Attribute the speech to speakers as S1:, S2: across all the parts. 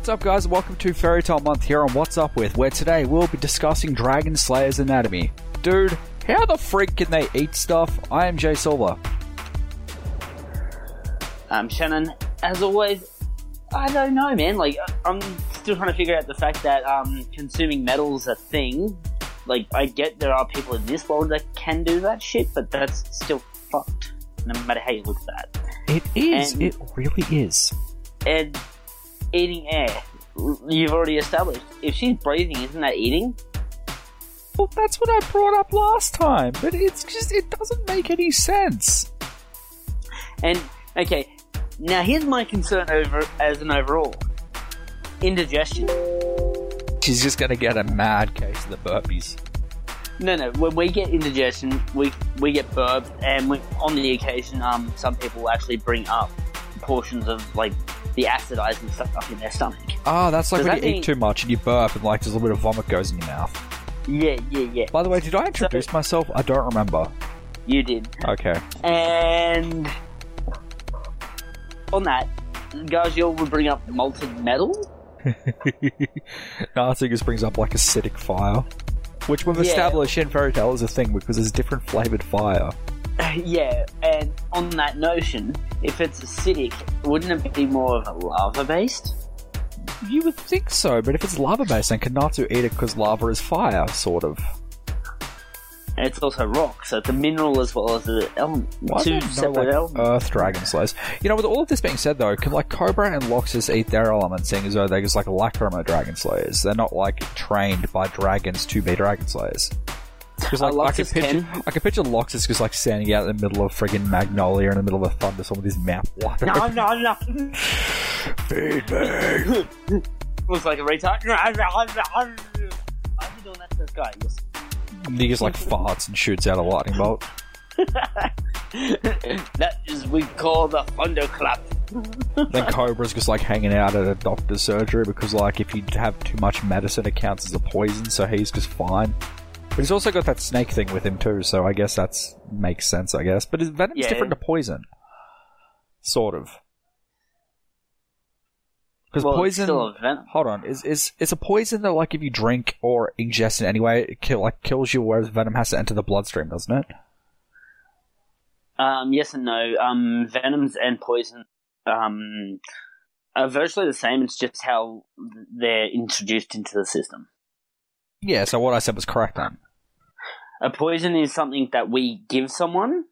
S1: What's up, guys? Welcome to Fairy Tail Month here on What's Up With, where today we'll be discussing Dragon Slayer's anatomy. Dude, how the freak can they eat stuff? I am Jay Silver.
S2: Um, Shannon, as always, I don't know, man. Like, I'm still trying to figure out the fact that um, consuming metal's a thing. Like, I get there are people in this world that can do that shit, but that's still fucked, no matter how you look at that.
S1: It is.
S2: And-
S1: it really is.
S2: And eating air, you've already established. If she's breathing, isn't that eating?
S1: Well, that's what I brought up last time, but it's just, it doesn't make any sense.
S2: And, okay, now here's my concern over as an overall. Indigestion.
S1: She's just gonna get a mad case of the burpees.
S2: No, no. When we get indigestion, we we get burped, and we, on the occasion, um, some people actually bring up portions of like the acidizing stuff in their stomach.
S1: Ah, that's like
S2: Does
S1: when
S2: that
S1: you eat too much and you burp and like there's a little bit of vomit goes in your mouth.
S2: Yeah, yeah, yeah.
S1: By the way, did I introduce myself? I don't remember.
S2: You did.
S1: Okay.
S2: And on that, Gajeel would bring up molten metal.
S1: no, I think this brings up like acidic fire, which we've
S2: Yeah.
S1: established in Fairy Tail is a thing because there's different flavored fire.
S2: yeah, and on that notion, if it's acidic, wouldn't it be more of a lava based?
S1: You would think so, but if it's lava based, then can Natsu eat it because lava is fire, sort of.
S2: And it's also rock, so it's a mineral as well as an element. Two separate
S1: like,
S2: elements.
S1: Earth dragon slayers. You know, with all of this being said, though, can like Cobra and Laxus eat their elements, seeing as though they're just like Lacrima dragon slayers? They're not like trained by dragons to be dragon slayers. Because like I can picture,
S2: can.
S1: I can picture Laxus just like standing out in the middle of friggin' Magnolia in the middle of a thunderstorm with his mouth wide
S2: no, no, no.
S1: Feed me.
S2: Looks like a retard. Are you doing that to this guy? Yes.
S1: He just like farts and shoots out a lightning bolt.
S2: that is we call the thunderclap.
S1: then Cobra's just like hanging out at a doctor's surgery because like if you have too much medicine it counts as a poison, so he's just fine. But he's also got that snake thing with him too, so I guess that makes sense, I guess. But venom's
S2: Yeah.
S1: different to poison. Sort of. Because
S2: Well, it's
S1: poison
S2: still a venom.
S1: Hold on, is is is a poison that like if you drink or ingest in any way it kill like kills you whereas venom has to enter the bloodstream, doesn't it?
S2: Um, yes and no. Um, venoms and poison um, are virtually the same. It's just how they're introduced into the system.
S1: Yeah, so what I said was correct then.
S2: A poison is something that we give someone.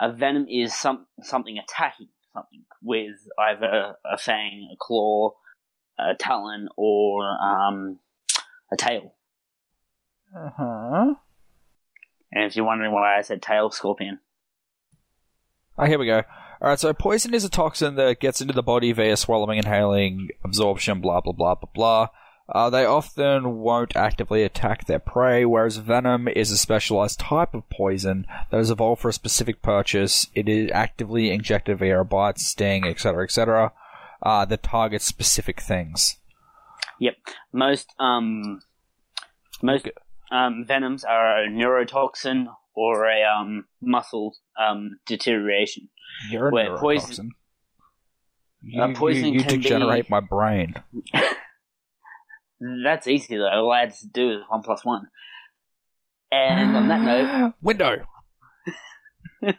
S2: A venom is some something attacking something with either a fang, a claw, a talon, or um, a tail.
S1: Uh-huh.
S2: And if you're wondering why I said tail, scorpion.
S1: Oh, here we go. Alright, so poison is a toxin that gets into the body via swallowing, inhaling, absorption, blah, blah, blah, blah, blah. Uh, they often won't actively attack their prey, whereas venom is a specialized type of poison that has evolved for a specific purpose. It is actively injected via a bite, sting, etc., etc., uh, that targets specific things.
S2: Yep. Most um most um venoms are a neurotoxin or a um muscle um deterioration.
S1: You're a neurotoxin.
S2: poison-
S1: You,
S2: Uh, poison
S1: you, you degenerate
S2: be-
S1: my brain.
S2: That's easy though. All I had to do is one plus one. And on that note
S1: Window!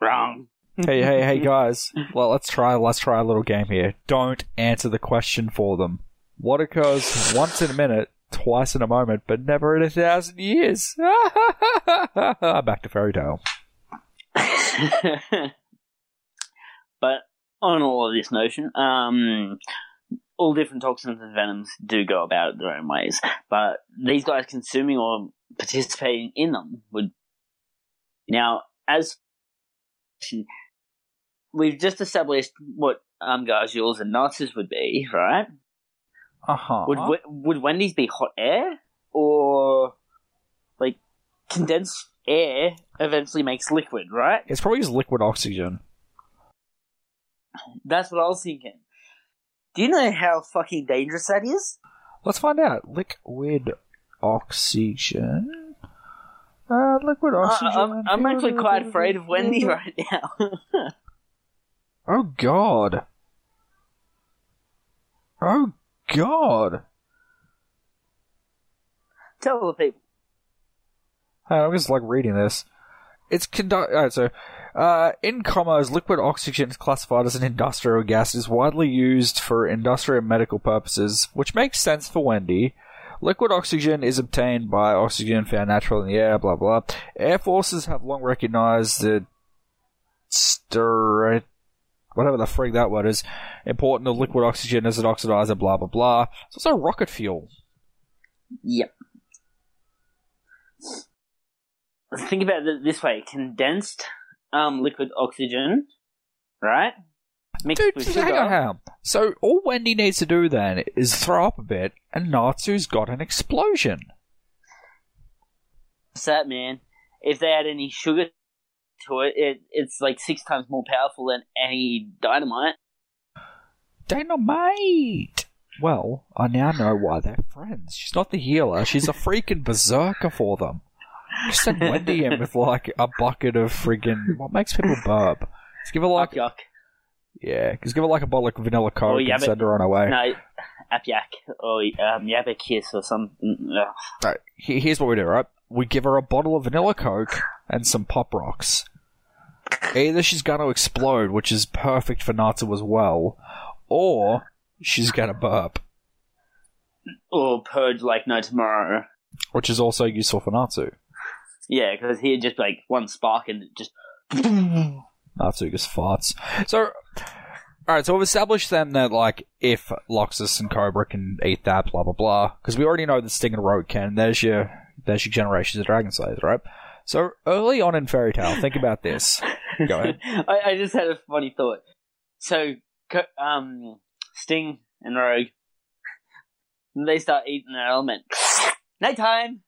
S2: Wrong.
S1: hey, hey, hey, guys. Well, let's try. Let's try a little game here. Don't answer the question for them. What occurs once in a minute, twice in a moment, but never in a thousand years? Back to fairy tail.
S2: but on all of this notion, um, all different toxins and venoms do go about it their own ways. But these guys consuming or participating in them would. Now, as we've just established what um, and Nazis would be, right?
S1: Uh huh.
S2: Would would Wendy's be hot air or like condensed air eventually makes liquid, right?
S1: It's probably just liquid oxygen.
S2: That's what I was thinking. Do you know how fucking dangerous that is?
S1: Let's find out. Liquid oxygen. Uh, liquid oxygen.
S2: I'm, I'm actually quite afraid of Wendy right now.
S1: Oh God. Oh God!
S2: Tell the people.
S1: I'm just like reading this. It's conduct. Alright, so uh, in commas, liquid oxygen is classified as an industrial gas. It is widely used for industrial and medical purposes, which makes sense for Wendy. Liquid oxygen is obtained by oxygen found natural in the air, blah blah. Air forces have long recognized the stir whatever the frig that word is, important of liquid oxygen as an oxidizer, blah blah blah. It's also rocket fuel.
S2: Yep. Think about it this way: condensed um, liquid oxygen, right? Mixed
S1: Dude,
S2: with
S1: just
S2: sugar.
S1: hang on, hang on. So all Wendy needs to do then is throw up a bit, and Natsu's got an explosion.
S2: What's that, man? If they add any sugar to it, it it's like six times more powerful than any dynamite.
S1: Dynamite! Well, I now know why they're friends. She's not the healer, she's a freaking berserker for them. Just send Wendy in with like a bucket of friggin' what makes people burp? Just give her like
S2: Yuck.
S1: yeah, just give her like a bottle of vanilla coke
S2: yeah,
S1: and send her on her way.
S2: No, Apyak or um, Yabba Kiss or some.
S1: Right, he- here's what we do, right? We give her a bottle of vanilla coke and some pop rocks. Either she's going to explode, which is perfect for Natsu as well, or she's going to burp,
S2: Or purge like no tomorrow.
S1: which is also useful for Natsu.
S2: Yeah, because he'd just like one spark and it just.
S1: Natsu just farts. So, alright, so we've established then that, like, if Laxus and Cobra can eat that, blah blah blah, because we already know that Sting and Rogue can, there's your, there's your generations of Dragon Slayers, right? So, early on in Fairy Tail, think about this. Go ahead.
S2: I, I just had a funny thought. So, um, Sting and Rogue, they start eating their element. Nighttime.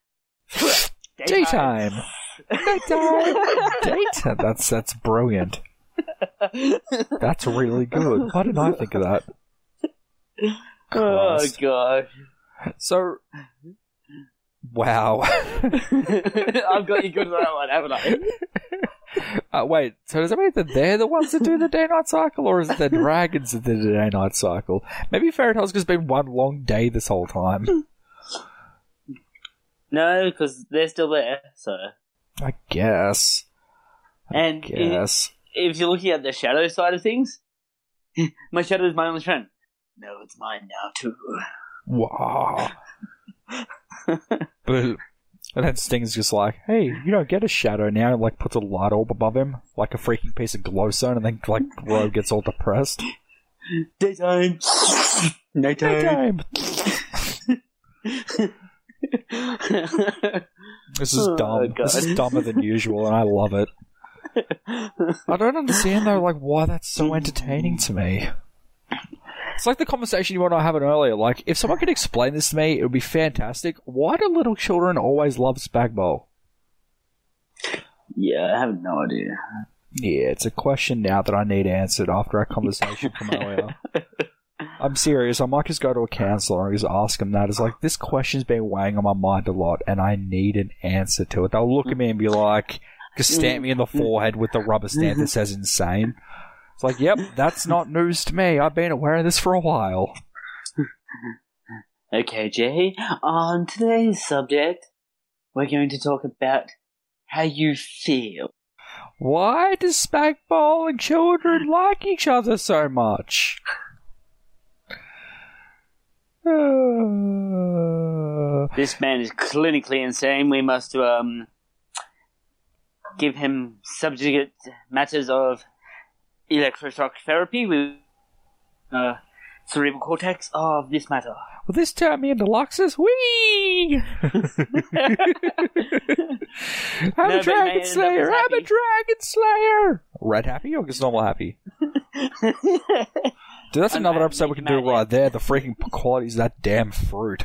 S1: Daytime! Daytime! Daytime! That's, that's brilliant. That's really good. Why didn't I think of that?
S2: oh
S1: Christ.
S2: god.
S1: So, wow.
S2: I've got you good for that one, haven't I?
S1: Uh, wait, so does that mean that they're the ones that do the day night cycle, or is it the dragons that do the day night cycle? Maybe Fairy Tail's just been one long day this whole time.
S2: No, because they're still there. So,
S1: I guess.
S2: and
S1: Guess.
S2: if you're looking at the shadow side of things, my shadow is my only friend. No, it's mine now too.
S1: Wow. but and then Sting's just like, "Hey, you don't get a shadow now." And like puts a light orb above him, like a freaking piece of glowstone, and then like Rogue gets all depressed.
S2: Daytime. Nighttime.
S1: Daytime. This is
S2: Oh,
S1: dumb. This is dumber than usual, and I love it. I don't understand though, like why that's so entertaining to me. It's like the conversation you and I having earlier. Like, if someone could explain this to me, it would be fantastic. Why do little children always love spag bowl?
S2: yeah, I have no idea.
S1: Yeah, it's a question now that I need answered after our conversation from earlier. I'm serious. I might just go to a counselor and just ask them that. It's like this question's been weighing on my mind a lot, and I need an answer to it. They'll look at me and be like, just stamp me in the forehead with the rubber stamp that says insane. It's like, yep, that's not news to me. I've been aware of this for a while.
S2: Okay, Jay, on today's subject, we're going to talk about how you feel.
S1: Why does spag and children like each other so much?
S2: This man is clinically insane. We must um give him subject matters of electroshock therapy with uh, cerebral cortex of this matter.
S1: Will this turn me into Laxus? Whee! I'm
S2: No,
S1: a Dragon Slayer! I'm a. Dragon Slayer! Red happy or just normal happy? Dude, that's another episode we can do right there. The freaking qualities of that damn fruit.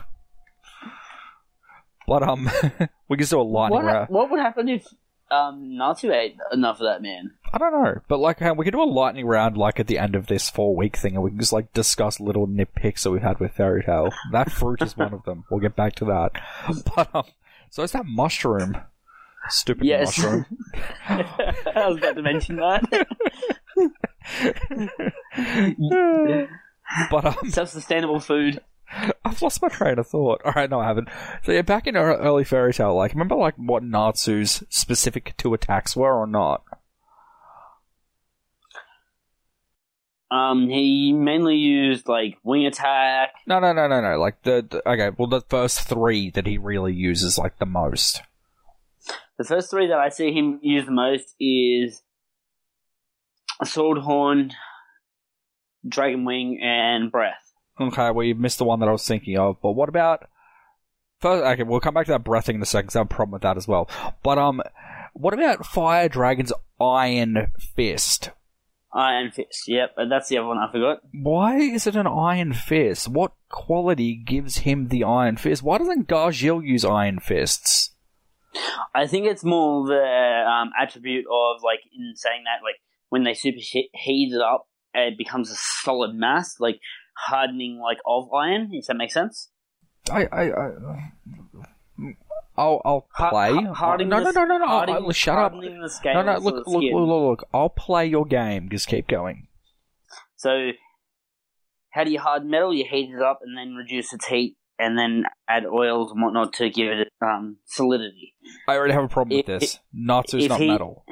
S1: But, um, we can just do a lightning
S2: what,
S1: round.
S2: what would happen if um Natsu ate enough of that man?
S1: I don't know, but like uh, we could do a lightning round like at the end of this four week thing, and we can just like discuss little nitpicks that we had with Fairy Tail. That fruit is one of them. We'll get back to that. But um, so it's that mushroom, stupid
S2: Yes.
S1: mushroom.
S2: I was about to mention that.
S1: But um,
S2: Self-sustainable food.
S1: I've lost my train of thought. All right, no, I haven't. So yeah, back in our early fairy tail, like remember like what Natsu's specific two attacks were or not?
S2: Um, he mainly used like wing attack.
S1: No, no, no, no, no. Like the, the okay, well the first three that he really uses like the most.
S2: The first three that I see him use the most is sword horn, dragon wing, and breath.
S1: Okay, well you missed the one that I was thinking of. But what about first? Okay, we'll come back to that breath thing in a second. 'cause I have a problem with that as well. But um, what about Fire Dragon's Iron Fist?
S2: Iron fist. Yep, that's the other one I forgot.
S1: Why is it an Iron Fist? What quality gives him the Iron Fist? Why doesn't Gajeel use Iron Fists?
S2: I think it's more the um, attribute of like in saying that like when they super he- heat it up, it becomes a solid mass, like hardening like of iron. If that makes sense.
S1: I, I, I I'll, I'll play.
S2: ha- hardening
S1: no, no, no, no, no. I- shut up. No, no. Look, look, look, look. I'll play your game. Just keep going.
S2: So, how do you harden metal? You heat it up and then reduce its heat, and then add oils and whatnot to give it um, solidity.
S1: I already have a problem with
S2: If-
S1: this. Natsu's
S2: if
S1: not
S2: he-
S1: metal.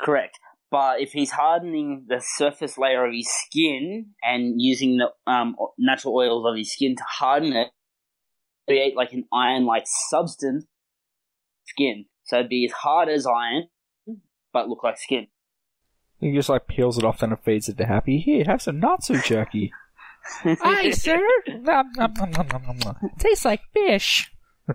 S2: Correct. But if he's hardening the surface layer of his skin and using the um, natural oils of his skin to harden it, create like an iron-like substance skin. So it'd be as hard as iron, but look like skin.
S1: He just like peels it off, then it feeds it to Happy. Here, have some Natsu jerky. Aye, sir. Nom, nom, nom, nom, nom, nom, nom. Tastes like fish.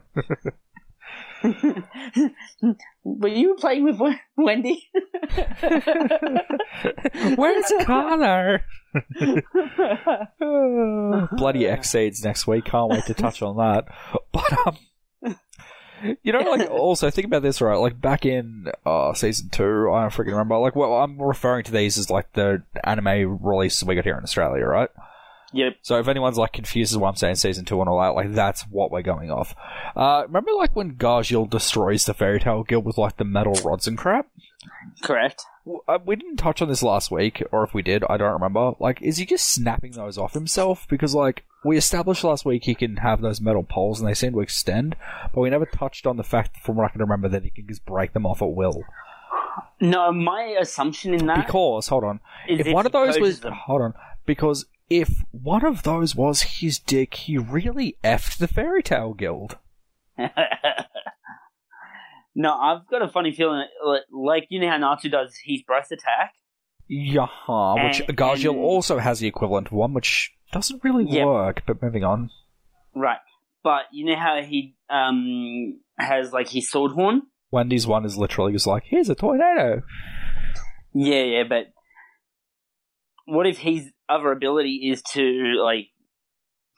S2: Were you playing with Wendy?
S1: Where's Connor? Bloody Exceeds next week. Can't wait to touch on that. But um, you know, like also think about this, right? Like back in uh season two, I don't freaking remember. Like, well, I'm referring to these as like the anime releases we got here in Australia, right?
S2: Yep.
S1: So if anyone's like confused as what I'm saying season two and all that, like that's what we're going off. Uh, remember like when Gajeel destroys the Fairy Tail Guild with like the metal rods and crap?
S2: Correct.
S1: W- uh, we didn't touch on this last week, or if we did, I don't remember. Like, is he just snapping those off himself? Because like we established last week, he can have those metal poles and they seem to extend, but we never touched on the fact, from what I can remember, that he can just break them off at will.
S2: No, my assumption in that
S1: Because hold on,
S2: is
S1: if one of those was
S2: them.
S1: hold on, because if one of those was his dick, he really effed the Fairy Tail Guild.
S2: no, I've got a funny feeling, like, like you know how Natsu does his breath attack.
S1: Yaha, which
S2: And-
S1: Gajeel
S2: and-
S1: also has the equivalent of one, which doesn't really
S2: Yep.
S1: work. But moving on.
S2: Right. But you know how he um has like his sword horn?
S1: Wendy's one is literally just like, here's a tornado.
S2: Yeah, yeah, but what if his other ability is to like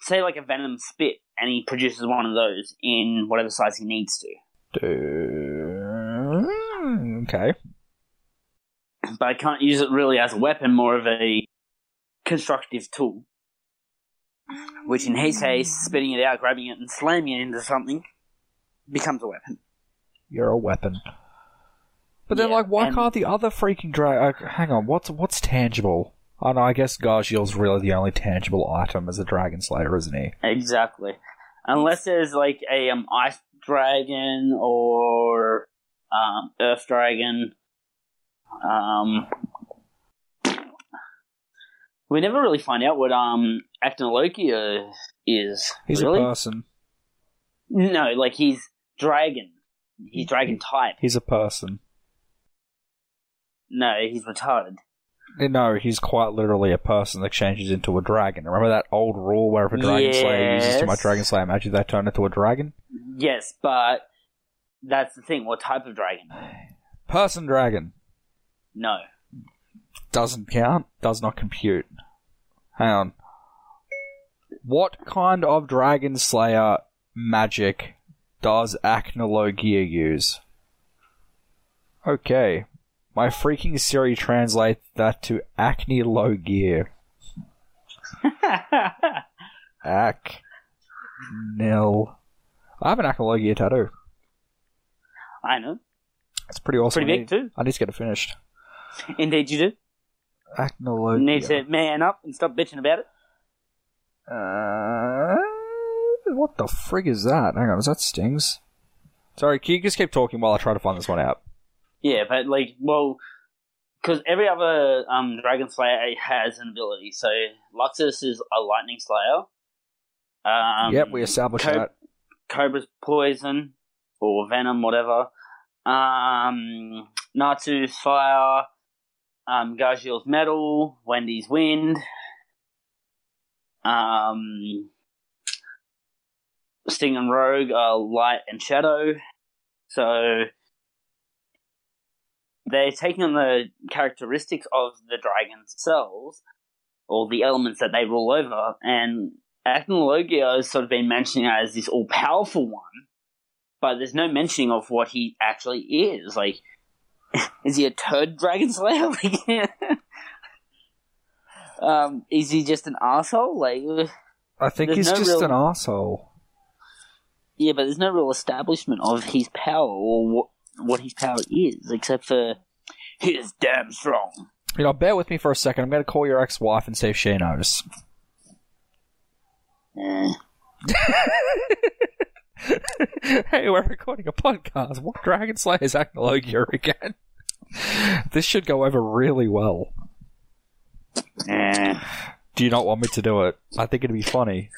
S2: say like a venom spit and he produces one of those in whatever size he needs to.
S1: Okay.
S2: But I can't use it really as a weapon, more of a constructive tool. Which in his case, spitting it out, grabbing it and slamming it into something becomes a weapon.
S1: You're a weapon. But then,
S2: Yeah,
S1: like, why
S2: and-
S1: can't the other freaking drag? Uh, hang on, what's what's tangible? Oh no, I guess Gajeel's really the only tangible item as a Dragon Slayer, isn't he?
S2: Exactly. Unless there's like a um, ice dragon or um, earth dragon. Um, we never really find out what um Acnologia is.
S1: He's
S2: really?
S1: a person.
S2: No, like he's dragon. He's dragon type.
S1: He's a person.
S2: No, he's retarded.
S1: No, he's quite literally a person that changes into a dragon. Remember that old rule where if a Dragon Slayer uses too much
S2: Yes.
S1: Dragon Slayer magic, they turn into a dragon?
S2: Yes, but that's the thing. What type of dragon?
S1: Person dragon.
S2: No.
S1: Doesn't count. Does not compute. Hang on. What kind of Dragon Slayer magic does Acnologia use? Okay. My freaking Siri translates that to Acnologia. Ac. Nil. I have an acne low gear tattoo.
S2: I know.
S1: It's pretty awesome.
S2: Pretty
S1: I
S2: big
S1: need-
S2: too.
S1: I need to get it finished.
S2: Indeed, you do.
S1: Acnologia.
S2: You need to man up and stop bitching about it.
S1: Uh, what the frig is that? Hang on, is that Stings? Sorry, can you just keep talking while I try to find this one out?
S2: Yeah, but like, well, because every other um, Dragon Slayer has an ability. So Laxus is a Lightning Slayer. Um,
S1: yep, we established that.
S2: Cobra's Poison or Venom, whatever. Um, Natsu's Fire. Um, Metal. Wendy's Wind. Um, Sting and Rogue are Light and Shadow. So they're taking on the characteristics of the dragons themselves, or the elements that they rule over, and Acnologia has sort of been mentioning as this all powerful one, but there's no mentioning of what he actually is. Like, is he a turd dragon slayer? Like, um, is he just an asshole? Like,
S1: I think he's
S2: no
S1: just
S2: real-
S1: an asshole.
S2: yeah, but there's no real establishment of his power or what, his power is, except for he's damn strong.
S1: You know, bear with me for a second. I'm going to call your ex-wife and see if she knows.
S2: Eh.
S1: hey, we're recording a podcast. What Dragon Slayer's Acnologia again? this should go over really well.
S2: Eh.
S1: Do you not want me to do it? I think it'd be funny.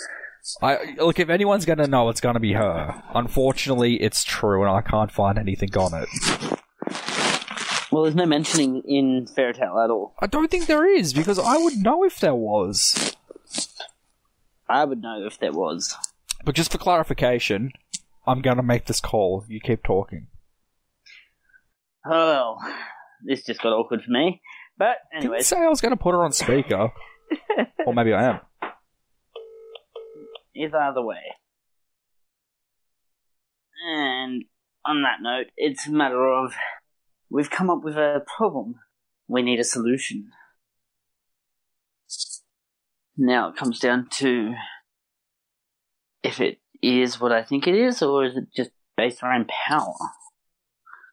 S1: I look if anyone's gonna know, it's gonna be her. Unfortunately, it's true, and I can't find anything on it.
S2: Well, there's no mentioning in Fairy Tail at all.
S1: I don't think there is because I would know if there was.
S2: I would know if there was.
S1: But just for clarification, I'm gonna make this call. You keep talking.
S2: Oh, well, this just got awkward for me. But
S1: Didn't say I was gonna put her on speaker, or maybe I am.
S2: Either way. And on that note, it's a matter of we've come up with a problem. We need a solution. Now it comes down to if it is what I think it is, or is it just based around power?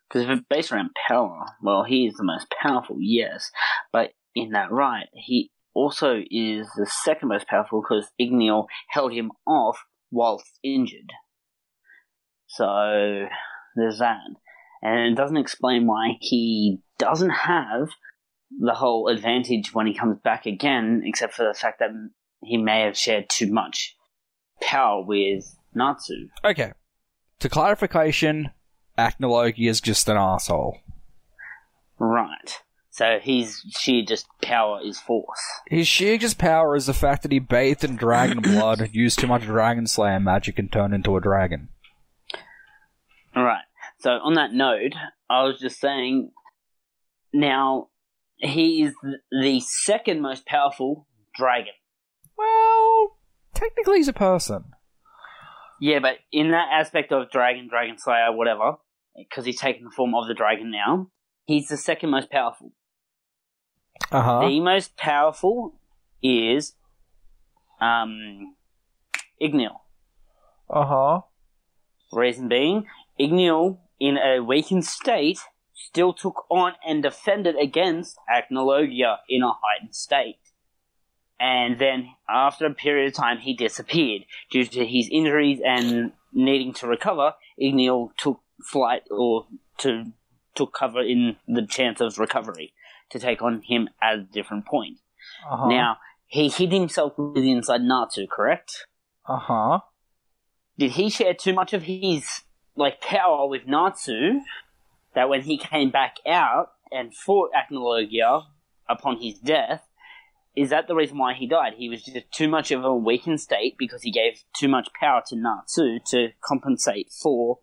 S2: Because if it's based around power, well, he is the most powerful, yes, but in that right, he also is the second most powerful because Igneel held him off whilst injured. So there's that. And it doesn't explain why he doesn't have the whole advantage when he comes back again, except for the fact that he may have shared too much power with Natsu.
S1: Okay. To clarification, Acnologia is just an asshole.
S2: Right. So his sheer just power is force.
S1: His sheer just power is the fact that he bathed in dragon blood, used too much dragon slayer magic, and turned into a dragon.
S2: Alright. So on that note, I was just saying now he is the second most powerful dragon.
S1: Well, technically he's a person.
S2: Yeah, but in that aspect of dragon, dragon slayer, whatever, because he's taken the form of the dragon now, he's the second most powerful.
S1: Uh huh.
S2: The most powerful is um Igneel.
S1: Uh huh.
S2: Reason being, Igneel, in a weakened state, still took on and defended against Acnologia in a heightened state. And then, after a period of time, he disappeared. Due to his injuries and needing to recover, Igneel took flight or to took cover in the chance of recovery to take on him at a different point.
S1: Uh-huh.
S2: Now, he hid himself with inside Natsu, correct?
S1: Uh huh.
S2: did he share too much of his like power with Natsu that when he came back out and fought Acnologia upon his death, is that the reason why he died? He was just too much of a weakened state because he gave too much power to Natsu to compensate for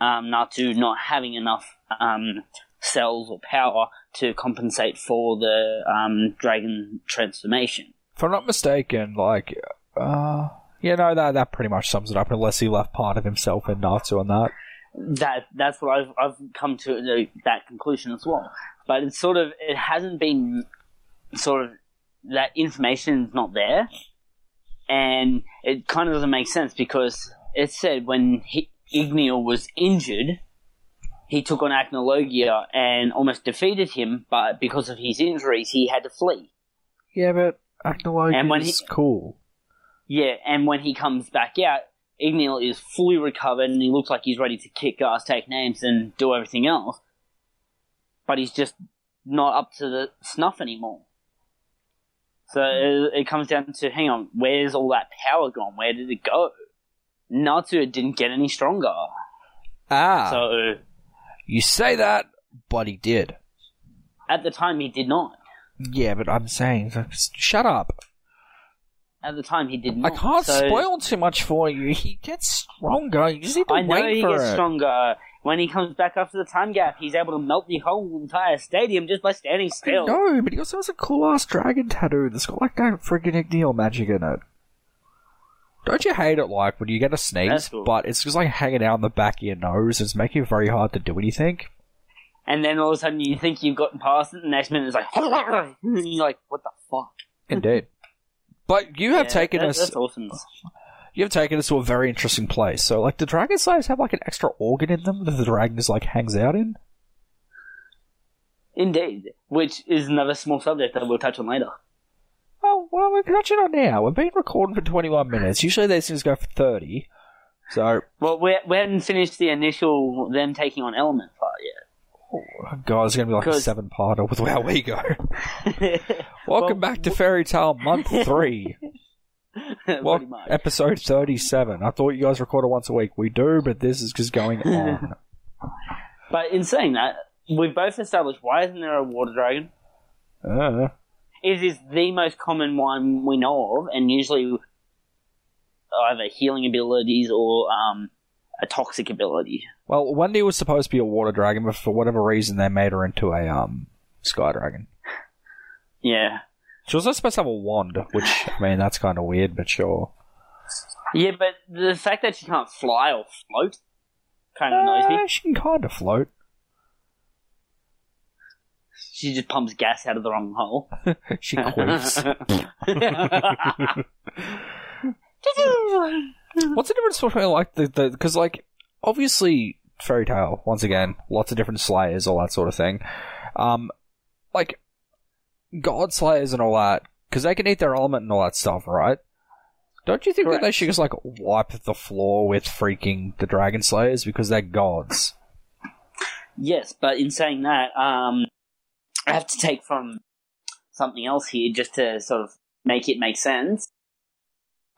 S2: um, Natsu not having enough um, cells or power to compensate for the um, dragon transformation.
S1: If I'm not mistaken, like, uh, you know that that pretty much sums it up. Unless he left part of himself in Natsu on that.
S2: that that's what I've I've come to the, that conclusion as well. But it's sort of it hasn't been sort of that information is not there, and it kind of doesn't make sense because it said when he, Igneel was injured, he took on Acnologia and almost defeated him, but because of his injuries, he had to flee.
S1: Yeah, but Acnologia
S2: And when he-
S1: is cool.
S2: Yeah, and when he comes back out, Igneel is fully recovered and he looks like he's ready to kick ass, take names, and do everything else. But he's just not up to the snuff anymore. So it, it comes down to, hang on, where's all that power gone? Where did it go? Natsu didn't get any stronger.
S1: Ah,
S2: So
S1: you say that, but he did.
S2: at the time he did not.
S1: Yeah, but I'm saying, shut up.
S2: At the time he did not.
S1: I can't
S2: So-
S1: spoil too much for you. He gets stronger. You just need to
S2: I know
S1: wait
S2: he
S1: for
S2: gets
S1: it.
S2: stronger. When he comes back after the time gap, he's able to melt the whole entire stadium just by standing still.
S1: No, but he also has a cool ass dragon tattoo that's got like that freaking Igneel magic in it. Don't you hate it like when you get a sneeze,
S2: cool.
S1: but it's just like hanging out in the back of your nose, it's making it very hard to do anything?
S2: And then all of a sudden you think you've gotten past it, and the next minute it's like, and you're like, what the fuck?
S1: Indeed. But you have
S2: Yeah,
S1: taken
S2: that-
S1: us
S2: That's awesome.
S1: you have taken us to a very interesting place. So like the dragon slayers have like an extra organ in them that the dragon just like hangs out in?
S2: Indeed. Which is another small subject that we'll touch on later.
S1: Well we're touching on now. We've been recording for twenty one minutes. Usually these things go for thirty. So
S2: Well, we, we hadn't finished the initial them taking on Element part yet.
S1: oh, God, it's gonna be like a seven parter with where we go. Welcome
S2: Well,
S1: back to Fairy Tail Month Three.
S2: Pretty
S1: well,
S2: much.
S1: episode thirty-seven. I thought you guys recorded once a week. We do, but this is just going on.
S2: But in saying that, we've both established why isn't there a water dragon?
S1: uh,
S2: It is the most common one we know of, and usually either healing abilities or um, a toxic ability.
S1: well, Wendy was supposed to be a water dragon, but for whatever reason, they made her into a um sky dragon.
S2: Yeah.
S1: She was also supposed to have a wand, which I mean that's kind of weird, but sure.
S2: Yeah, but the fact that she can't fly or float kind of annoys me.
S1: Uh, she can kind of float.
S2: She just pumps gas out of the wrong hole.
S1: She queefs. What's the difference between like the the because like obviously fairy tail once again lots of different slayers all that sort of thing, um, like god slayers and all that because they can eat their element and all that stuff, right? Don't you think that they should just like wipe the floor with freaking the dragon slayers because they're gods?
S2: yes, but in saying that, um, I have to take from something else here just to sort of make it make sense.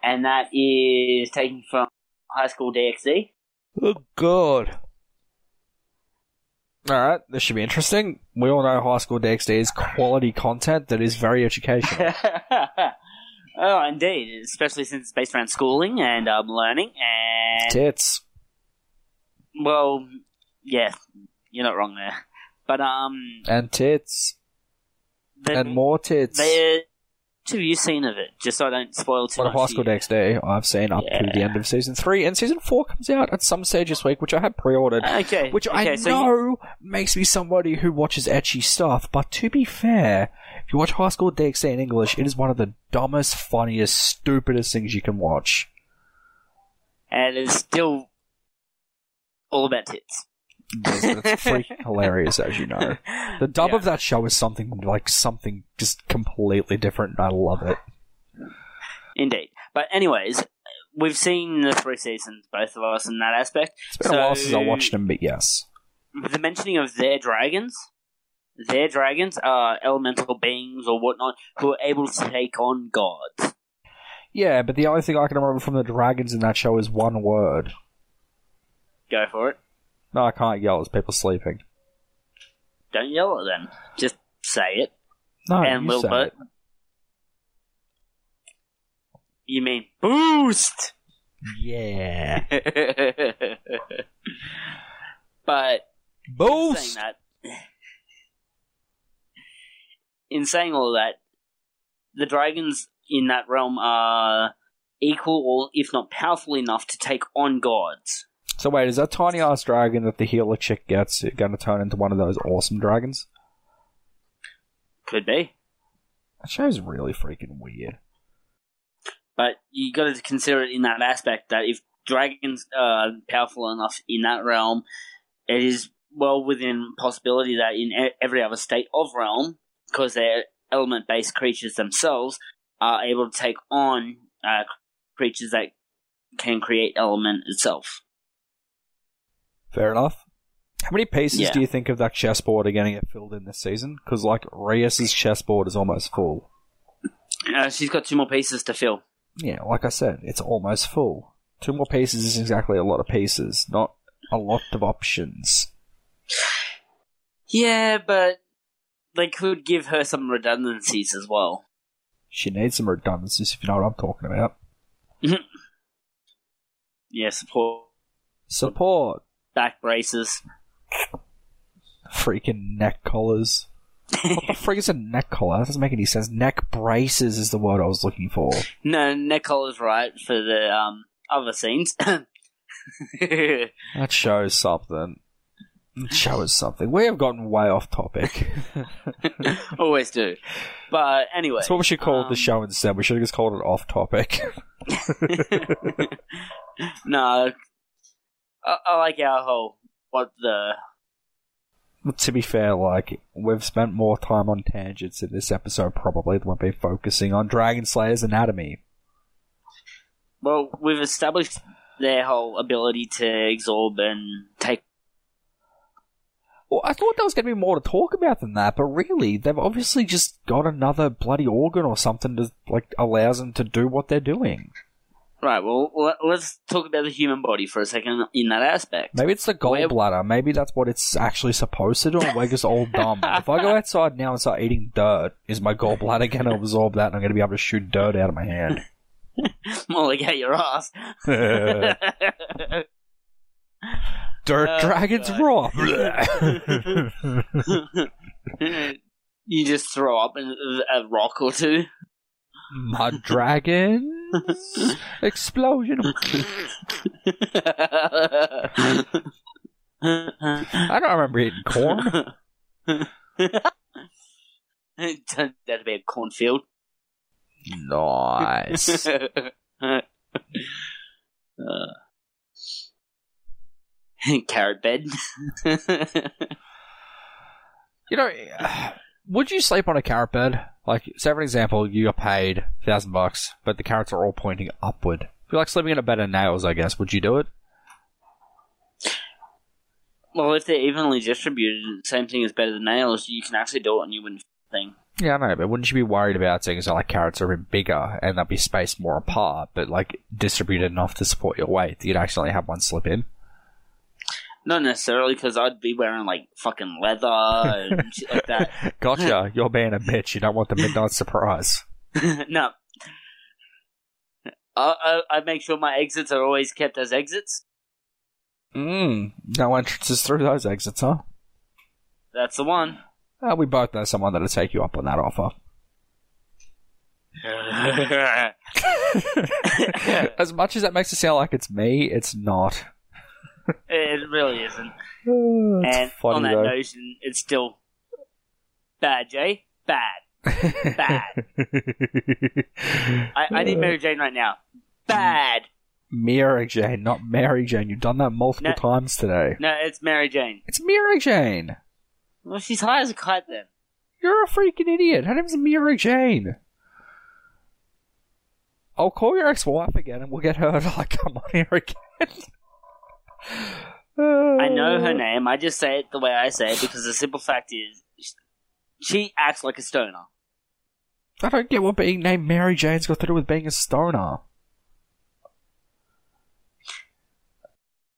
S2: And that is taking from High School DxD.
S1: Oh god. Alright, this should be interesting. We all know High School DxD is quality content that is very educational.
S2: oh, indeed, especially since it's based around schooling and um, learning. And
S1: Tits.
S2: well, yeah, you're not wrong there. But um,
S1: And tits.
S2: the,
S1: and more tits.
S2: what have you seen of it? Just so I don't spoil too
S1: What
S2: much.
S1: High School
S2: you.
S1: DxD I've seen up to the end of season three, and season four comes out at some stage this week, which I have pre-ordered.
S2: Okay,
S1: Which
S2: okay,
S1: I
S2: so
S1: know
S2: you-
S1: makes me somebody who watches ecchi stuff, but to be fair, if you watch High School DxD in English, it is one of the dumbest, funniest, stupidest things you can watch.
S2: and it's still all about tits.
S1: It's, freaking hilarious, as you know. The dub
S2: Yeah.
S1: of that show is something like something just completely different, and I love it.
S2: Indeed. But anyways, we've seen the three seasons, both of us, in that aspect.
S1: It's been a while since I
S2: So-
S1: watched them, but yes.
S2: The mentioning of their dragons, their dragons are elemental beings or whatnot who are able to take on gods.
S1: Yeah, but the only thing I can remember from the dragons in that show is one word.
S2: Go for it.
S1: No, I can't yell. It's people sleeping.
S2: Don't yell at them. Just say it.
S1: No,
S2: and
S1: you say it.
S2: You mean boost?
S1: Yeah.
S2: but saying
S1: Boost!
S2: that, in saying all that, the dragons in that realm are equal or if not powerful enough to take on gods.
S1: So wait, is that tiny ass dragon that the healer chick gets going to turn into one of those awesome dragons?
S2: Could be.
S1: That show's really freaking weird.
S2: But you got to consider it in that aspect that if dragons are powerful enough in that realm, it is well within possibility that in every other state of realm, because they're element based creatures themselves, are able to take on uh, creatures that can create element itself.
S1: Fair enough. How many pieces
S2: Yeah.
S1: do you think of that chessboard are going to get filled in this season? Because like Rias's chessboard is almost full.
S2: Uh, she's got two more pieces to fill.
S1: Yeah, like I said, it's almost full. Two more pieces is exactly a lot of pieces, not a lot of options.
S2: Yeah, but they could give her some redundancies as well.
S1: She needs some redundancies, if you know what I'm talking about.
S2: Yeah, support
S1: Support.
S2: Back braces.
S1: Freaking neck collars. What the freak is a neck collar? That doesn't make any sense. Neck braces is the word I was looking for.
S2: no, neck collar's right for the um other scenes.
S1: That shows something. It shows something. We have gotten way off topic.
S2: Always do. But anyway.
S1: That's what we should call
S2: um,
S1: the show instead. We should have just called it off topic.
S2: no, I, I like our whole what the
S1: to be fair, like, we've spent more time on tangents in this episode probably than we've been focusing on Dragon Slayer's anatomy.
S2: well we've established their whole ability to absorb and take.
S1: Well, I thought there was going to be more to talk about than that, but really, they've obviously just got another bloody organ or something that, like, allows them to do what they're doing.
S2: Right. Well, let- let's talk about the human body for a second in that aspect.
S1: Maybe it's the gallbladder. Maybe that's what it's actually supposed to do, and we're just all dumb. if I go outside now and start eating dirt, is my gallbladder going to absorb that and I'm going to be able to shoot dirt out of my hand?
S2: More like out your ass.
S1: dirt
S2: Oh,
S1: dragons raw.
S2: you just throw up a rock or two.
S1: Mud dragons. Explosion. I don't remember eating corn.
S2: That'd be a cornfield.
S1: Nice.
S2: Uh, carrot bed.
S1: You know, would you sleep on a carrot bed? Like, say for example, you got paid thousand bucks, but the carrots are all pointing upward. If you like sleeping in a bed of nails, I guess, would you do it?
S2: well, if they're evenly distributed, same thing as better than nails, you can actually do it and you wouldn't think.
S1: Yeah, I know, but wouldn't you be worried about seeing so like carrots are a bit bigger and they'll be spaced more apart, but like distributed enough to support your weight you'd actually have one slip in?
S2: Not necessarily, because I'd be wearing like fucking leather and shit like that.
S1: Gotcha. You're being a bitch. You don't want the midnight surprise.
S2: no. I, I, I make sure my exits are always kept as exits.
S1: Mm. No entrances through those exits, huh?
S2: That's the one.
S1: Uh, we both know someone that'll take you up on that offer. as much as that makes it sound like it's me, it's not.
S2: It really isn't. And
S1: funny
S2: on that
S1: though.
S2: notion, it's still bad, Jay. Bad. bad. I, I need Mary Jane right now. Bad.
S1: Mary Jane, not Mary Jane. You've done that multiple
S2: No.
S1: times today.
S2: No, it's Mary Jane.
S1: It's Mary Jane.
S2: Well, she's high as a kite then.
S1: You're a freaking idiot. Her name's Mary Jane. I'll call your ex-wife again, and we'll get her to like come on here again.
S2: I know her name. I just say it the way I say it because the simple fact is, she acts like a stoner.
S1: I don't get what being named Mary Jane's got to do with being a stoner.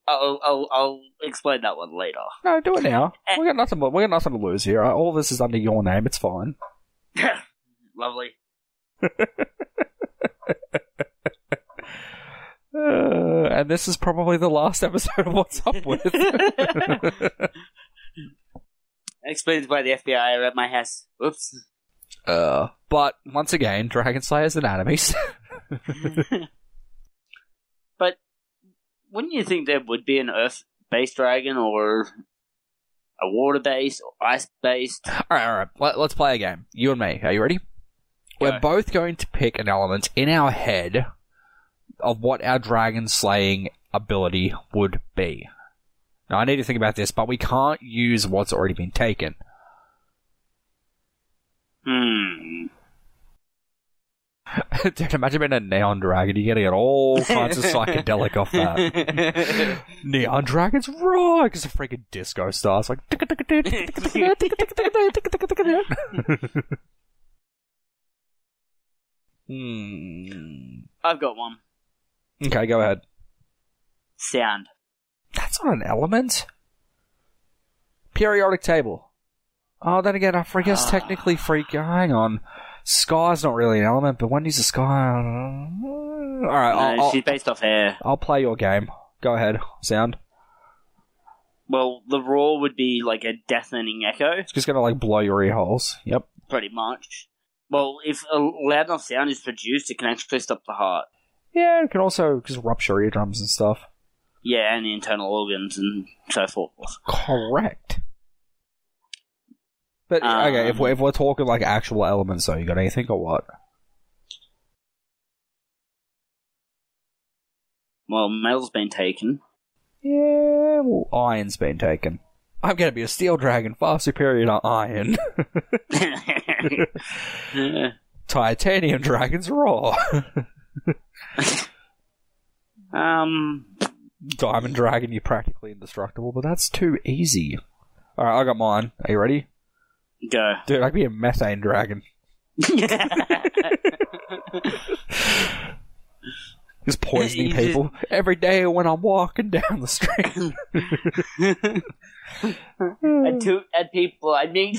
S2: I'll, I'll, I'll explain that one later.
S1: No, do it now. Eh. We got nothing. We got nothing to lose here. All this is under your name. It's fine.
S2: Lovely.
S1: Uh, and this is probably the last episode of What's Up With.
S2: Explains why the FBI are at my house. Whoops.
S1: uh, but once again, Dragon Slayer's anatomies.
S2: but wouldn't you think there would be an Earth-based dragon or a water-based or ice-based?
S1: all right, all right. Let, let's play a game. You and me. Are you ready? We're both going to pick an element in our head of what our dragon slaying ability would be. Now, I need to think about this, but we can't use what's already been taken.
S2: Hmm.
S1: Dude, imagine being a neon dragon. You're getting all kinds of psychedelic off that. Neon dragons roar because a freaking disco star. It's like. hmm.
S2: I've got one.
S1: Okay, go ahead.
S2: Sound.
S1: That's not an element. Periodic table. Oh, then again, I guess
S2: Ah.
S1: technically freak. Hang on. Sky's not really an element, but when is the sky? Alright,
S2: No,
S1: I'll, I'll,
S2: she's based off air.
S1: I'll play your game. Go ahead. Sound.
S2: Well, the roar would be like a deafening echo,
S1: It's just gonna like blow your ear holes. Yep.
S2: pretty much. Well, if a loud enough sound is produced, it can actually stop the heart.
S1: Yeah, it can also just rupture eardrums and stuff.
S2: Yeah, and the internal organs and so forth.
S1: Correct. But okay, if
S2: Um,
S1: we're, if we're talking like actual elements, though, you got anything or what?
S2: Well, metal's been taken.
S1: Yeah, well, iron's been taken. I'm gonna be a steel dragon, far superior to iron. Titanium dragons roar.
S2: um,
S1: Diamond dragon, you're practically indestructible, but that's too easy. Alright, I got mine. Are you ready?
S2: go.
S1: Dude, I could be a methane dragon. Just poisoning
S2: You just-
S1: people every day when I'm walking down the street.
S2: at, two, at people, I mean,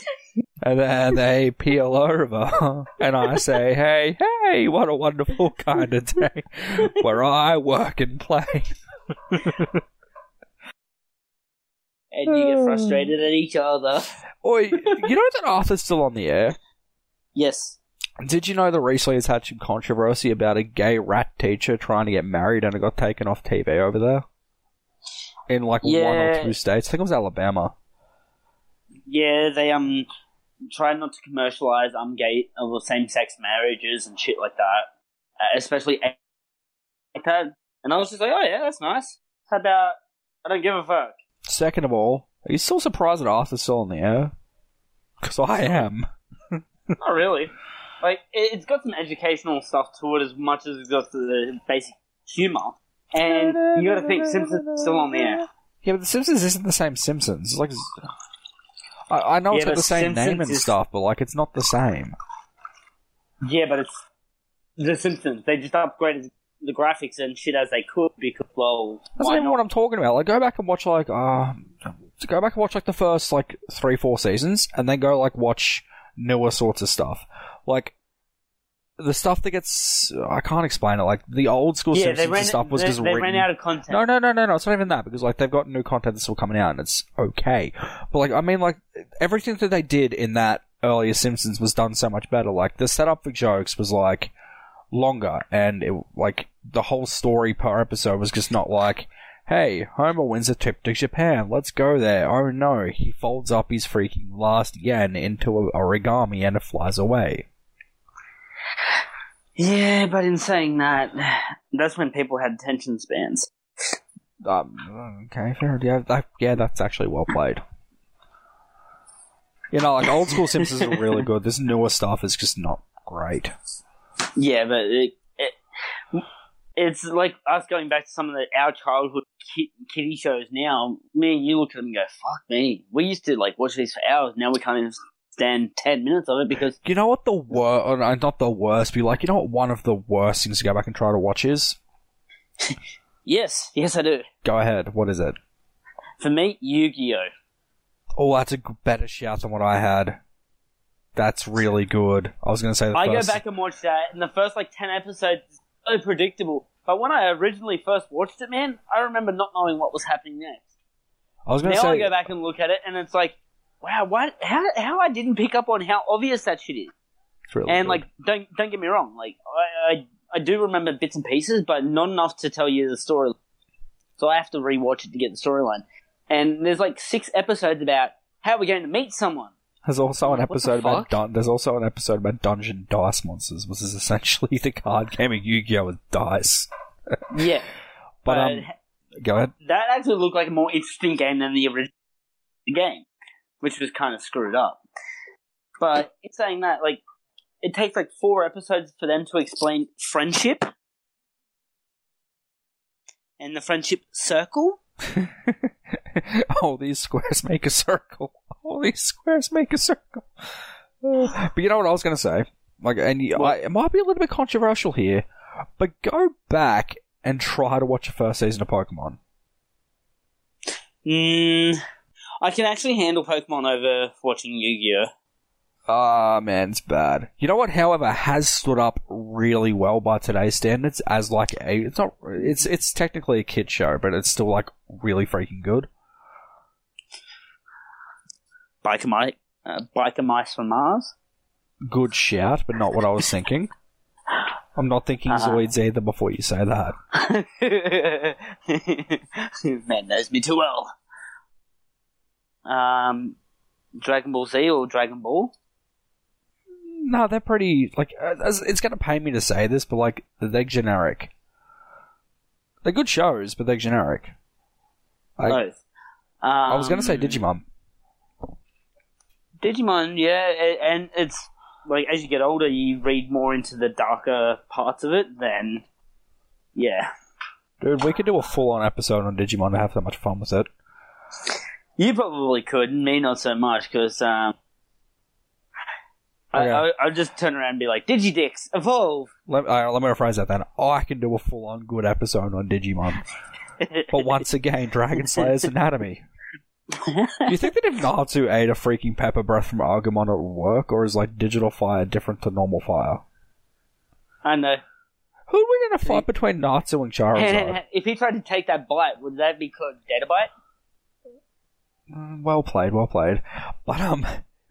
S1: And then they peel over, and I say, "Hey, hey, what a wonderful kind of day where I work and play."
S2: and you get frustrated at each other.
S1: Oi, you know that Arthur's still on the air?
S2: Yes.
S1: Did you know that recently it's had some controversy about a gay rat teacher trying to get married and it got taken off TV over there? In like one or two states. I think it was Alabama.
S2: Yeah, they um try not to commercialize um gay or same sex marriages and shit like that, uh, especially like that. And I was just like, oh yeah, that's nice. How about I don't give a fuck.
S1: Second of all, are you still surprised that Arthur's still on the air? Because I am.
S2: Not really. Like it, it's got some educational stuff to it as much as it's got the basic humor. And you got to think Simpsons still on the air.
S1: Yeah, but The Simpsons isn't the same Simpsons. It's like, I, I know it's got the same
S2: Simpsons
S1: name and
S2: is-
S1: stuff, but like, it's not the same.
S2: Yeah, but it's the Simpsons. They just upgraded the graphics and shit as they could because well,
S1: That's even
S2: not?
S1: what I'm talking about. Like, go back and watch like, uh, go back and watch like the first like three, four seasons, and then go like watch newer sorts of stuff. Like the stuff that gets, I can't explain it. Like the old school
S2: yeah,
S1: Simpsons
S2: ran,
S1: and stuff was
S2: they,
S1: just
S2: they
S1: written.
S2: ran out of content.
S1: No, no, no, no, no. It's not even that because like they've got new content that's still coming out and it's okay. But like, I mean, like everything that they did in that earlier Simpsons was done so much better. Like the setup for jokes was like longer and it like the whole story per episode was just not like, hey, Homer wins a trip to Japan. Let's go there. Oh no, he folds up his freaking last yen into origami and it flies away.
S2: Yeah, but in saying that, that's when people had attention spans.
S1: Um, okay, fair. Yeah, that, yeah, that's actually well played. You know, like old school Simpsons are really good. This newer stuff is just not great.
S2: Yeah, but it, it it's like us going back to some of the our childhood kid, kiddie shows. Now, me and you look at them and go, "Fuck me." We used to like watch these for hours. Now we can't even stand ten minutes of it because
S1: You know what the worst, uh, not the worst, but like, you know what one of the worst things to go back and try to watch is?
S2: yes, yes, I do.
S1: Go ahead, what is it?
S2: For me, Yu-Gi-Oh.
S1: Oh, that's a better shout than what I had. That's really good. I was going to say the
S2: I
S1: first.
S2: go back and watch that, and the first like ten episodes is so predictable. But when I originally first watched it, man, I remember not knowing what was happening next.
S1: I was going
S2: Now
S1: to
S2: I go back and look at it, and it's like, wow, what? How? How I didn't pick up on how obvious that shit is.
S1: it's really
S2: And
S1: good.
S2: like, don't don't get me wrong, like I, I I do remember bits and pieces, but not enough to tell you the story. So I have to rewatch it to get the storyline. And there's like six episodes about how we're going to meet someone.
S1: There's also an
S2: What the
S1: episode about dun- there's also an episode about Dungeon Dice Monsters, which is essentially the card game of Yu-Gi-Oh with dice.
S2: Yeah,
S1: But
S2: but
S1: um, go ahead.
S2: that actually looked like a more interesting game than the original game, which was kind of screwed up. But in saying that, like, it takes like four episodes for them to explain friendship and the friendship circle.
S1: All these squares make a circle. All these squares make a circle. Uh, but you know what I was going to say? Like, and you, I, it might be a little bit controversial here, but go back and try to watch the first season of Pokemon.
S2: Mm, I can actually handle Pokemon over watching Yu-Gi-Oh.
S1: Ah, man, it's bad. You know what, however, has stood up really well by today's standards as like a, it's not, it's, it's technically a kid show, but it's still like really freaking good.
S2: Biker Mice, uh, Biker Mice from Mars.
S1: Good shout, but not what I was thinking. I'm not thinking
S2: Uh-huh.
S1: Zoids either before you say that.
S2: Man knows me too well. Um, Dragon Ball Z or Dragon Ball?
S1: No, they're pretty, like, uh, it's- it's gonna pay me to say this, but like, they're generic. They're good shows, but they're generic. I,
S2: Both. Um,
S1: I was gonna say Digimon.
S2: Digimon, yeah, and it's like as you get older, you read more into the darker parts of it. Then, yeah,
S1: Dude, we could do a full on episode on Digimon and have that much fun with it.
S2: You probably could. Me, not so much, because um,
S1: Okay.
S2: I, I I'll just turn around and be like, Digidix, evolve.
S1: Let, uh, let me rephrase that then. I can do a full on good episode on Digimon. But once again, Dragon Slayer's anatomy. Do you think that if Natsu ate a freaking pepper breath from Agumon it would work, or is like digital fire different to normal fire?
S2: I know.
S1: Who would win in a fight between Natsu and Charizard?
S2: if he tried to take that bite, would that be called data bite?
S1: Mm, Well played, well played. But um,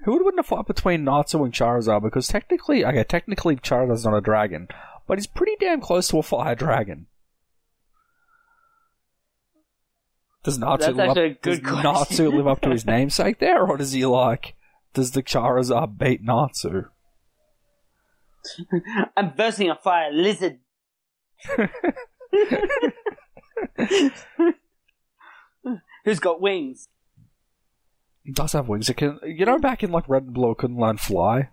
S1: who would win a fight between Natsu and Charizard? Because technically, okay, technically Charizard's not a dragon, but he's pretty damn close to a fire dragon. Does Natsu live up, does
S2: question.
S1: Natsu live up to his namesake there, or does he like? Does the Charizard beat Natsu?
S2: I'm bursting a fire lizard. Who's got wings?
S1: It does have wings. It can, you know, back in like Red and Blue, couldn't learn fly.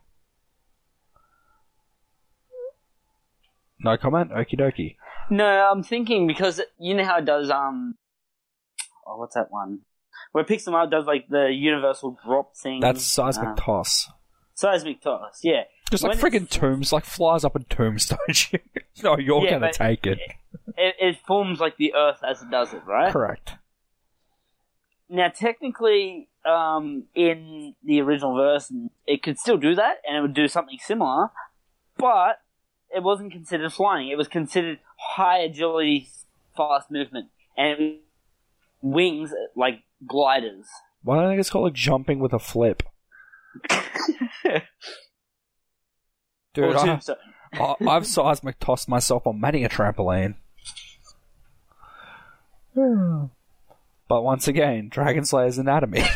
S1: No comment. Okie dokie.
S2: No, I'm thinking because you know how it does. Um, oh, what's that one? Where it picks them up, does like the universal drop thing.
S1: That's seismic
S2: Uh,
S1: toss.
S2: seismic toss. Yeah,
S1: Just like
S2: when
S1: freaking tombs, like flies up in tombs, don't you? no, you're
S2: Yeah,
S1: gonna take it.
S2: it, it forms like the Earth as it does it, right?
S1: Correct.
S2: Now, technically, um, in the original version, it could still do that, and it would do something similar, but it wasn't considered flying. It was considered high agility, fast movement, and wings like gliders.
S1: Why don't I think it's called like jumping with a flip? Dude,
S2: or
S1: I,
S2: tombstone.
S1: I, I've seismic tossed myself on many a trampoline. but once again, Dragon Slayer's anatomy.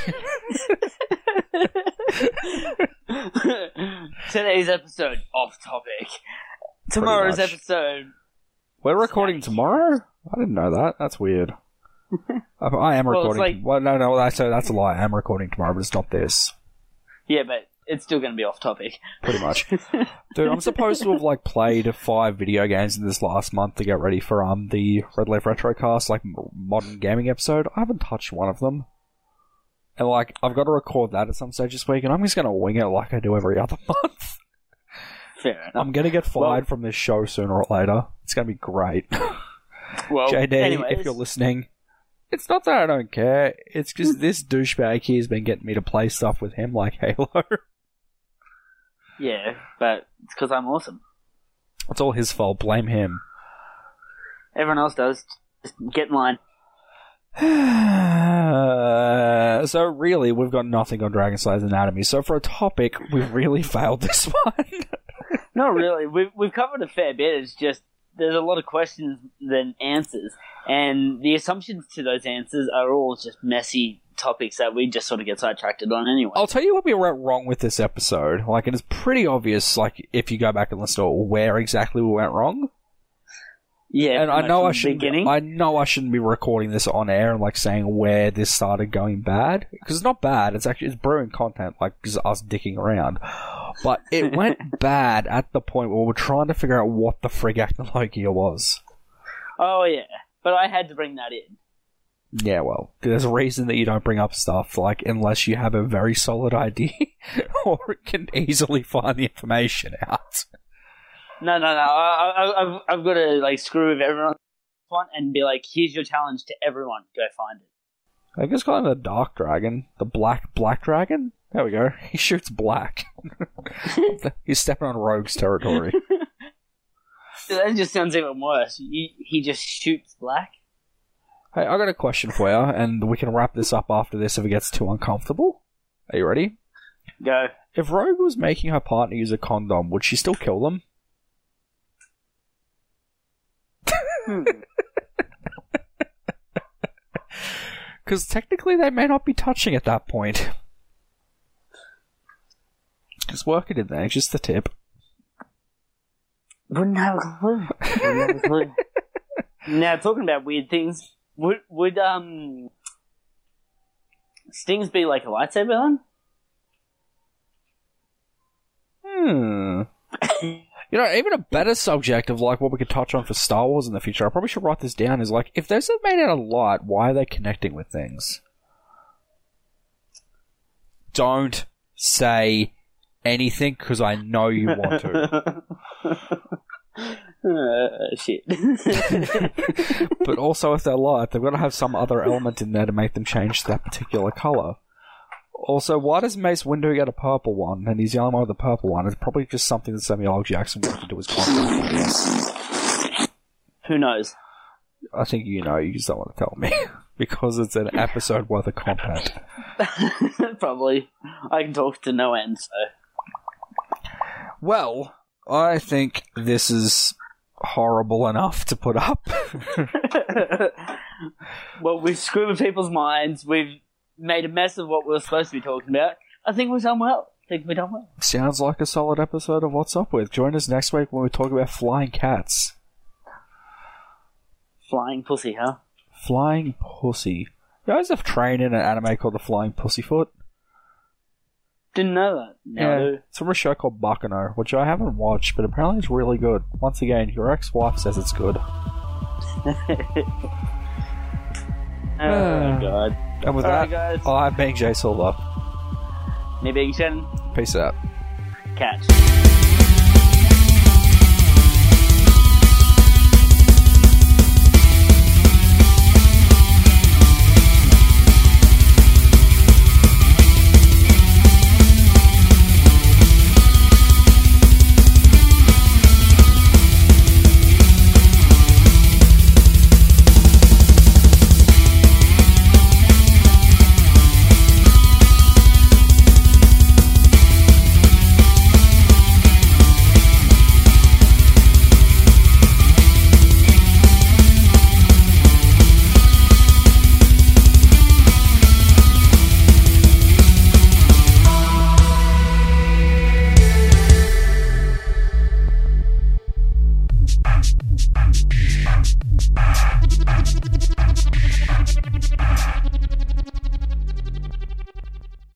S2: Today's episode off topic. Tomorrow's
S1: much.
S2: episode.
S1: We're recording tomorrow? I didn't know that. That's weird. I, I am
S2: Well,
S1: recording.
S2: like-
S1: well, no, no, that's a, that's a lie. I am recording tomorrow, but it's not this.
S2: Yeah, but it's still going to be off topic.
S1: Pretty much. Dude, I'm supposed to have like played five video games in this last month to get ready for um the Red Leaf Retrocast like m- modern gaming episode. I haven't touched one of them, and like I've got to record that at some stage this week, and I'm just gonna wing it like I do every other month.
S2: Fair enough.
S1: I'm gonna get fired
S2: Well-
S1: from this show sooner or later. It's gonna be great.
S2: Well,
S1: JD,
S2: anyways,
S1: if you're listening, it's not that I don't care. It's because this douchebag here has been getting me to play stuff with him like Halo.
S2: Yeah, but it's because I'm awesome.
S1: it's all his fault. Blame him.
S2: Everyone else does. Just get in line.
S1: so really, we've got nothing on Dragon Slayer's anatomy. So for a topic, we've really failed this one.
S2: Not really. We've we've covered a fair bit. It's just there's a lot of questions than answers, and the assumptions to those answers are all just messy topics that we just sort of get sidetracked on anyway.
S1: I'll tell you what we went wrong with this episode. Like, it is pretty obvious. Like, if you go back and listen to it, where exactly we went wrong.
S2: yeah,
S1: and I know I shouldn't.
S2: Beginning.
S1: I know I shouldn't be recording this on air and like saying where this started going bad because it's not bad. It's actually it's brewing content, like just us dicking around. But it went bad at the point where we were trying to figure out what the frig Acnologia was.
S2: Oh yeah, but I had to bring that in.
S1: Yeah, well, there's a reason that you don't bring up stuff like unless you have a very solid idea or can easily find the information out.
S2: No, no, no. I, I, I've, I've got to like screw with everyone one and be like, "Here's your challenge to everyone. Go find it."
S1: I guess call him the Dark Dragon, the Black Black Dragon. There we go. He shoots black. He's stepping on Rogue's territory.
S2: that just sounds even worse. He, he just shoots black.
S1: Hey, I got a question for you, and we can wrap this up after this if it gets too uncomfortable. Are you ready?
S2: Go.
S1: If Rogue was making her partner use a condom, would she still kill them?
S2: Hmm.
S1: Because technically they may not be touching at that point. Just work it in there, just the tip.
S2: Wouldn't have a clue. Wouldn't have a clue. now, talking about weird things, would would um stings be like a lightsaber then?
S1: Hmm. You know, even a better subject of like what we could touch on for Star Wars in the future, I probably should write this down, is like, if those are made out of light, why are they connecting with things? Don't say anything, because I know you want to.
S2: Uh, shit.
S1: but also, if they're light, they've got to have some other element in there to make them change to that particular color. Also, why does Mace Windu get a purple one, and he's the only one with a purple one? It's probably just something that Samuel L. Jackson wanted to do his content.
S2: Who knows?
S1: I think you know, you just don't want to tell me. because it's an episode worth of content.
S2: Probably. I can talk to no end, so.
S1: Well, I think this is horrible enough to put up.
S2: well, we've screwed with people's minds. We've made a mess of what we were supposed to be talking about. I think we've done well. I think we've done well.
S1: Sounds like a solid episode of What's Up With. Join us next week when we talk about flying cats.
S2: Flying pussy, huh?
S1: Flying Pussy. You guys have trained in an anime called The Flying Pussyfoot?
S2: Didn't know that. Now I do.
S1: It's from a show called Baccano, which I haven't watched, but apparently it's really good. Once again, your ex-wife says it's good.
S2: Oh, uh, God.
S1: And with
S2: Alright,
S1: that,
S2: guys.
S1: I'm being Jay Silver.
S2: Me being Shannon.
S1: Peace out.
S2: Catch.